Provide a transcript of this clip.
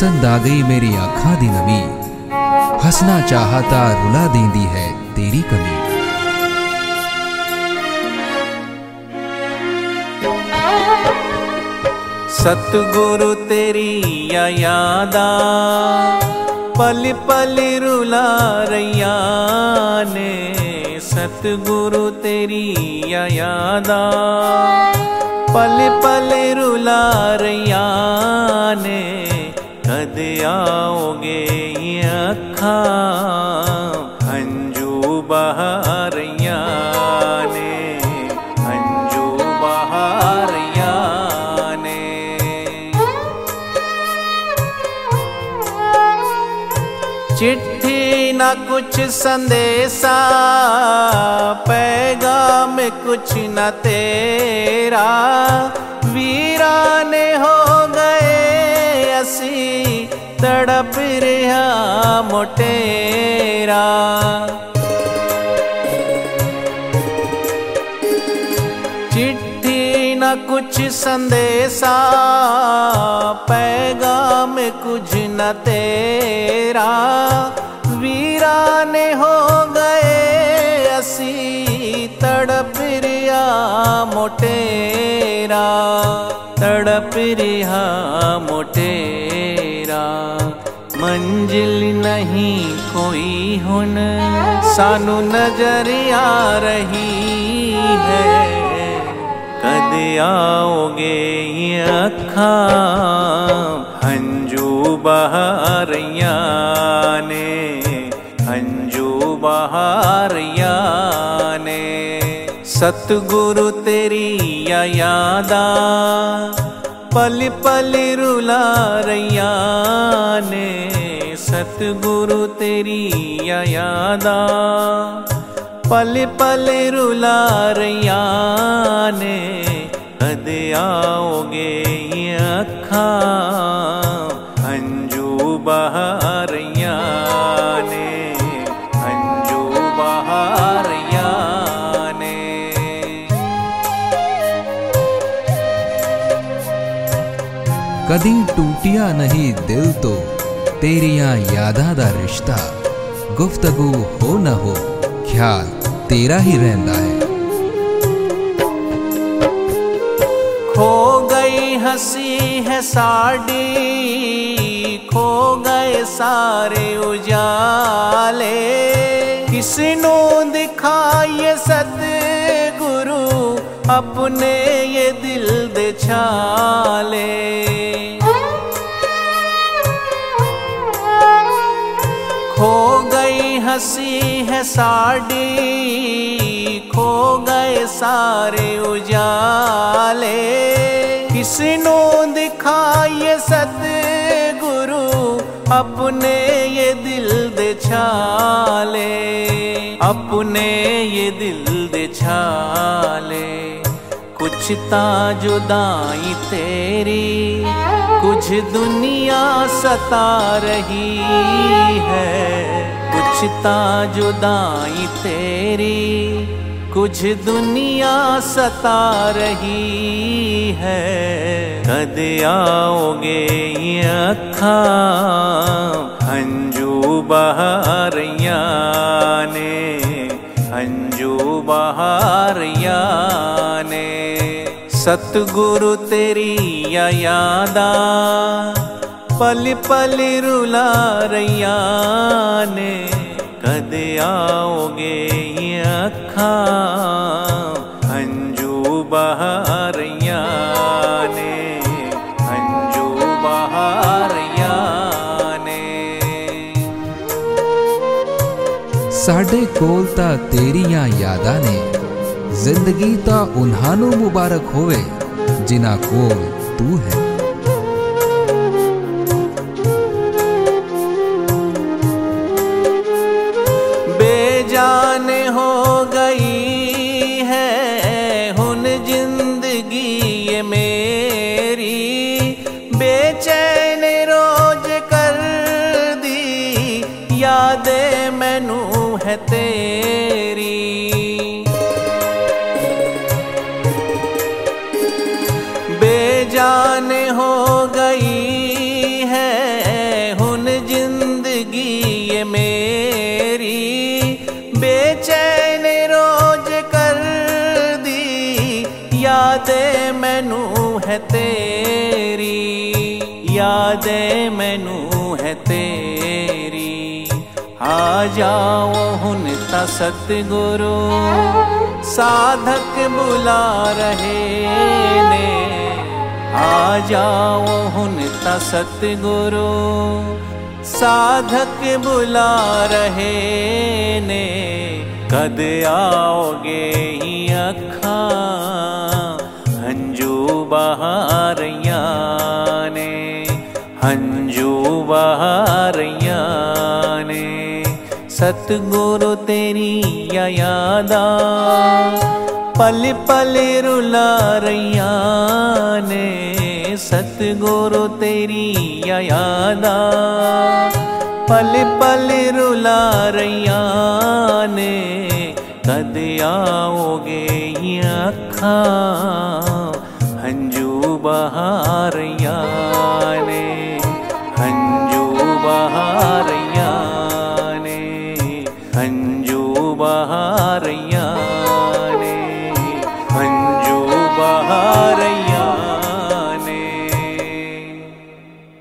पसंद आ गई मेरी आखा दी नमी। हंसना चाहता, रुला देंदी है तेरी कमी। सतगुरु तेरी या यादा पल पल रुला रैया ने। सतगुरु तेरी या यादा पल पल रुला रैया ने। कद आओगे अखा? हंजू बहारिया ने हंजू बहारिया ने चिट्ठी ना कुछ संदेशा, पैगाम कुछ न तेरा। वीरा ने हो गए असी तड़प रहा मोटेरा। चिट्ठी न कुछ संदेशा, पैगाम कुछ न तेरा। वीरा ने हो गए असी, तड़प रिया मोटेरा। तड़प रिया मोटेरा। मंजिल नहीं कोई हुन, सानू नज़र आ रही है। कद आओगे अखा? हंजू बहारिया ने हंजू बहारिया ने सतगुरु तेरी या यादा पल पल रुला रैया ने सतगुरु तेरी यादा पल पल रुला रैया ने आओगे ये अखा? हंजू बहारिया ने हंजू बहारिया ने। कदी टूटिया नहीं दिल तो तेरिया यादा दा रिश्ता। गुफ्तगु हो न हो, ख्याल तेरा ही रहता है। खो गई हँसी है साड़ी, खो गए सारे उजाले। किसनू दिखाइए सतगुरु अपने ये दिल दे छाले। हँसी है साड़ी, खो गए सारे उजाले। किसनू दिखाइए सतगुरु, अपने ये दिल दे छाले। अपने ये दिल दे छाले। कुछ ता जुदाई तेरी, कुछ दुनिया सता रही है। कुछ जुदाई तेरी, कुछ दुनिया सता रही है। कद आओगे ये अखा? हंजू बहारिया ने हंजू बहारिया ने सतगुरु तेरी या यादा पल पल रुला रैया ने कद आओगे ये अखा? अंजू बहारिया ने अंजू बहारिया ने साढ़े कोल ता तेरिया यादा ने, ज़िंदगी ता उन्हानु मुबारक होवे जिना कोल तू है। तेरी। बेजान हो गई है, हुन ज़िंदगी ये मेरी। बेचैन रोज कर दी, यादें मैनू है तेरी। यादें मैनू है तेरी। आ जाओ हुन सतगुरु साधक बुला रहे ने। आ जाओ हुन सतगुरु साधक बुला रहे ने। कद आओगे ही अखा, हंजू बहारिया ने। हंजू बहारिया सतगुरु तेरी यादा। पल पल रुला रैया ने, सतगुरु तेरी यादा। पल पल रुला रैया ने, कद आओगे अखा। हंजू बहा अञ्जूवः